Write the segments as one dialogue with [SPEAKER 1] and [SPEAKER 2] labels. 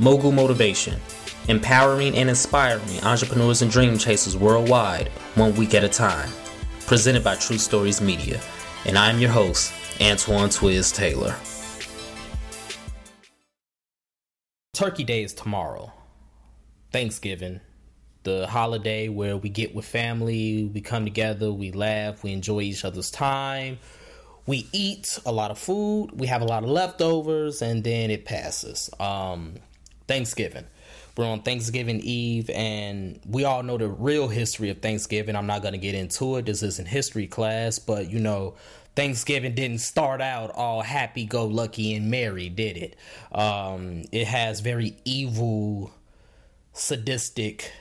[SPEAKER 1] Mogul Motivation, empowering and inspiring entrepreneurs and dream chasers worldwide, one week at a time. Presented by True Stories Media. And I'm your host, Antoine Twiz Taylor. Turkey Day is tomorrow. Thanksgiving, the holiday where we get with family, we come together, we laugh, we enjoy each other's time we eat a lot of food, we have a lot of leftovers, and then it passes. Um, Thanksgiving. We're on Thanksgiving Eve, and we all know the real history of Thanksgiving. I'm not going to get into it. This isn't history class, but you know, Thanksgiving didn't start out all happy go lucky and merry, did it? Um, it has very evil, sadistic,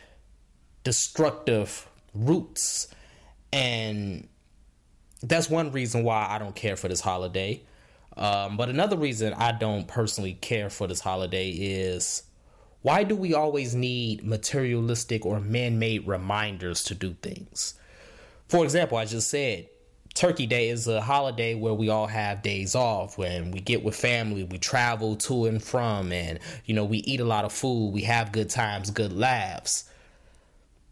[SPEAKER 1] destructive roots. And that's one reason why I don't care for this holiday. Um, but another reason I don't personally care for this holiday is why do we always need materialistic or man made reminders to do things? For example, I just said Turkey Day is a holiday where we all have days off when we get with family, we travel to and from, and you know, we eat a lot of food, we have good times, good laughs.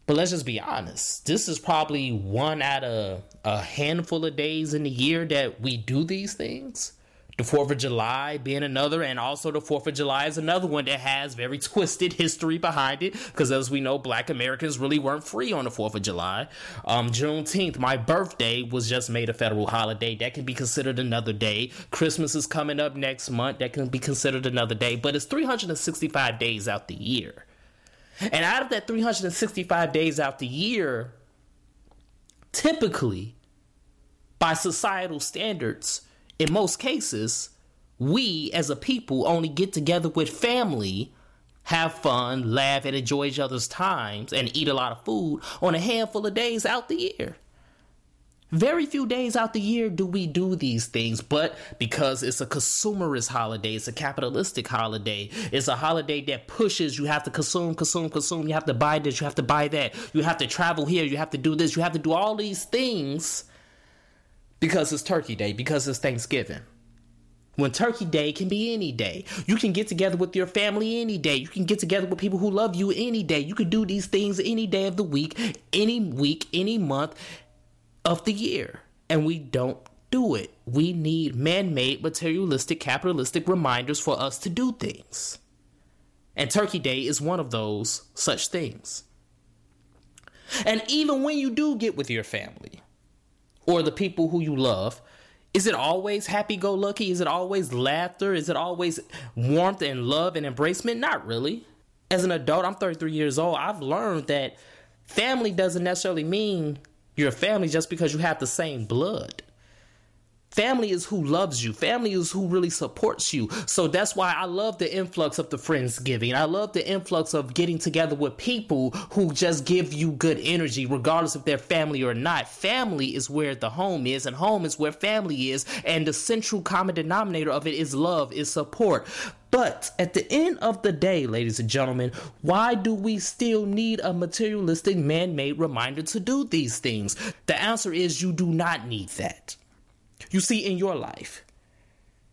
[SPEAKER 1] But let's just be honest. This is probably one out of a handful of days in the year that we do these things. The 4th of July being another, and also the 4th of July is another one that has very twisted history behind it. Because as we know, black Americans really weren't free on the 4th of July. Um, Juneteenth, my birthday, was just made a federal holiday. That can be considered another day. Christmas is coming up next month. That can be considered another day. But it's 365 days out the year. And out of that 365 days out the year, typically, by societal standards, in most cases, we as a people only get together with family, have fun, laugh, and enjoy each other's times, and eat a lot of food on a handful of days out the year. Very few days out the year do we do these things, but because it's a consumerist holiday, it's a capitalistic holiday, it's a holiday that pushes you have to consume, consume, consume, you have to buy this, you have to buy that, you have to travel here, you have to do this, you have to do all these things because it's Turkey Day, because it's Thanksgiving. When Turkey Day can be any day. You can get together with your family any day. You can get together with people who love you any day. You can do these things any day of the week, any week, any month of the year, and we don't do it. We need man made, materialistic, capitalistic reminders for us to do things. And Turkey Day is one of those such things. And even when you do get with your family or the people who you love, is it always happy go lucky? Is it always laughter? Is it always warmth and love and embracement? Not really. As an adult, I'm 33 years old, I've learned that family doesn't necessarily mean your family just because you have the same blood. Family is who loves you. Family is who really supports you. So that's why I love the influx of the Friendsgiving. I love the influx of getting together with people who just give you good energy, regardless if they're family or not. Family is where the home is, and home is where family is. And the central common denominator of it is love, is support. But at the end of the day, ladies and gentlemen, why do we still need a materialistic man made reminder to do these things? The answer is you do not need that. You see, in your life,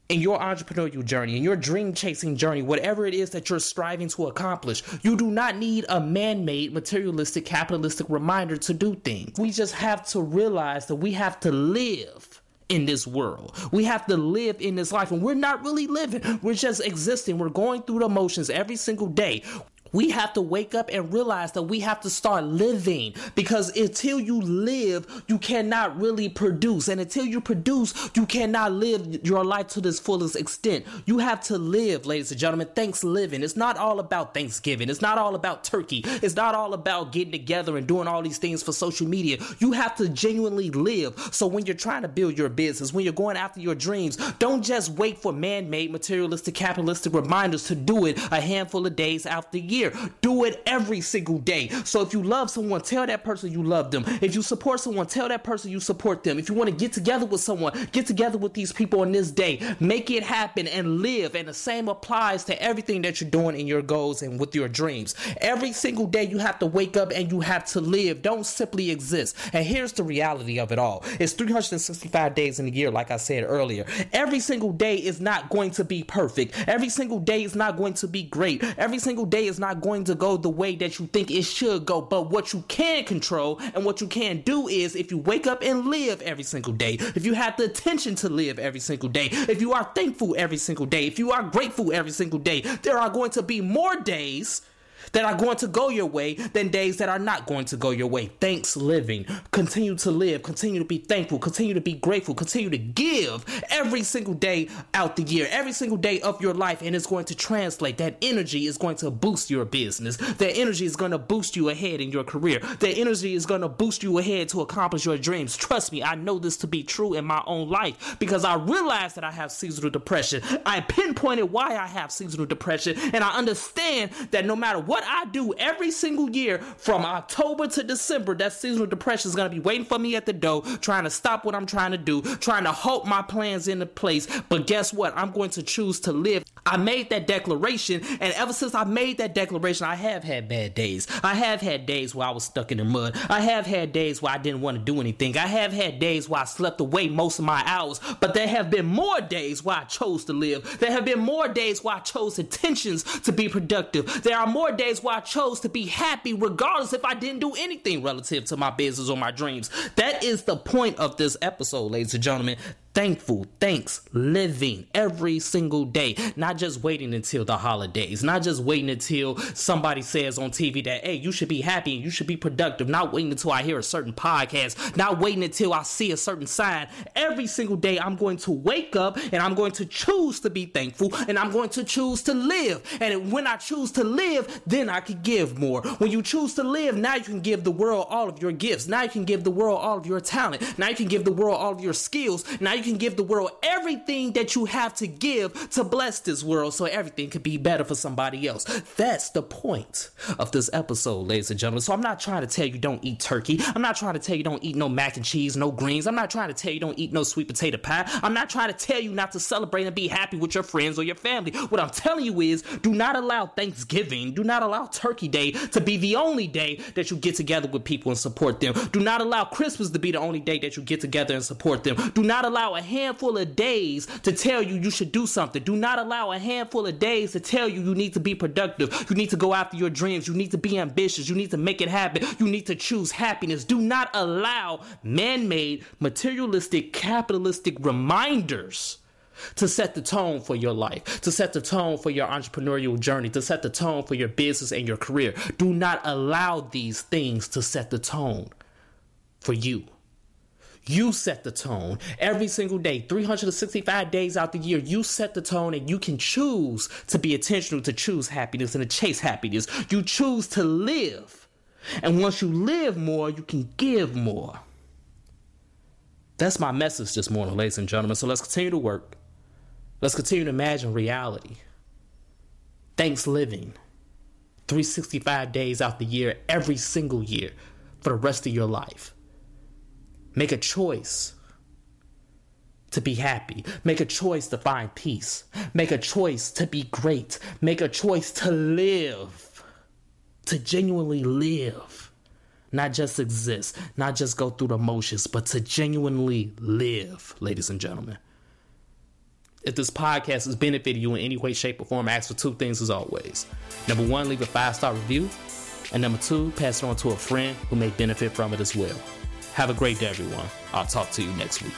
[SPEAKER 1] in your entrepreneurial journey, in your dream chasing journey, whatever it is that you're striving to accomplish, you do not need a man made, materialistic, capitalistic reminder to do things. We just have to realize that we have to live in this world. We have to live in this life, and we're not really living. We're just existing. We're going through the motions every single day we have to wake up and realize that we have to start living because until you live, you cannot really produce. And until you produce, you cannot live your life to this fullest extent. You have to live, ladies and gentlemen. Thanks living. It's not all about Thanksgiving. It's not all about turkey. It's not all about getting together and doing all these things for social media. You have to genuinely live. So when you're trying to build your business, when you're going after your dreams, don't just wait for man made, materialistic, capitalistic reminders to do it a handful of days after year year. Do it every single day. So if you love someone, tell that person you love them. If you support someone, tell that person you support them. If you want to get together with someone, get together with these people on this day. Make it happen and live. And the same applies to everything that you're doing in your goals and with your dreams. Every single day you have to wake up and you have to live. Don't simply exist. And here's the reality of it all. It's 365 days in a year, like I said earlier. Every single day is not going to be perfect. Every single day is not going to be great. Every single day is not going to go the way that you think it should go. But what you can control and what you can do is if you wake up and live every single day, if you have the attention to live every single day, if you are thankful every single day, if you are grateful every single day, there are going to be more days that are going to go your way than days that are not going to go your way. Thanks living. Continue to live. Continue to be thankful. Continue to be grateful. Continue to give every single day out the year, every single day of your life. And it's going to translate. That energy is going to boost your business. That energy is going to boost you ahead in your career. That energy is going to boost you ahead to accomplish your dreams. Trust me, I know this to be true in my own life because I realized that I have seasonal depression. I pinpointed why I have seasonal depression. And I understand that no matter what what I do every single year from October to December, that seasonal depression is going to be waiting for me at the door, trying to stop what I'm trying to do, trying to hope my plans into place. But guess what? I'm going to choose to live. I made that declaration, and ever since I made that declaration, I have had bad days. I have had days where I was stuck in the mud. I have had days where I didn't want to do anything. I have had days where I slept away most of my hours. But there have been more days where I chose to live. There have been more days where I chose intentions to be productive. There are more days where I chose to be happy, regardless if I didn't do anything relative to my business or my dreams. That is the point of this episode, ladies and gentlemen thankful, thanks, living every single day, not just waiting until the holidays, not just waiting until somebody says on TV that, hey, you should be happy and you should be productive, not waiting until I hear a certain podcast, not waiting until I see a certain sign. Every single day, I'm going to wake up and I'm going to choose to be thankful and I'm going to choose to live. And when I choose to live, then I can give more. When you choose to live, now you can give the world all of your gifts. Now you can give the world all of your talent. Now you can give the world all of your skills. Now you can give the world everything that you have to give to bless this world so everything could be better for somebody else. That's the point of this episode, ladies and gentlemen. So I'm not trying to tell you don't eat turkey. I'm not trying to tell you don't eat no mac and cheese, no greens. I'm not trying to tell you don't eat no sweet potato pie. I'm not trying to tell you not to celebrate and be happy with your friends or your family. What I'm telling you is do not allow Thanksgiving, do not allow Turkey Day to be the only day that you get together with people and support them. Do not allow Christmas to be the only day that you get together and support them. Do not allow a handful of days to tell you you should do something. Do not allow a handful of days to tell you you need to be productive. You need to go after your dreams. You need to be ambitious. You need to make it happen. You need to choose happiness. Do not allow man made, materialistic, capitalistic reminders to set the tone for your life, to set the tone for your entrepreneurial journey, to set the tone for your business and your career. Do not allow these things to set the tone for you. You set the tone every single day, 365 days out the year. You set the tone and you can choose to be intentional to choose happiness and to chase happiness. You choose to live. And once you live more, you can give more. That's my message this morning, ladies and gentlemen. So let's continue to work. Let's continue to imagine reality. Thanks living. 365 days out the year, every single year, for the rest of your life. Make a choice to be happy. Make a choice to find peace. Make a choice to be great. Make a choice to live. To genuinely live. Not just exist, not just go through the motions, but to genuinely live, ladies and gentlemen. If this podcast has benefited you in any way, shape, or form, ask for two things as always. Number one, leave a five star review. And number two, pass it on to a friend who may benefit from it as well. Have a great day, everyone. I'll talk to you next week.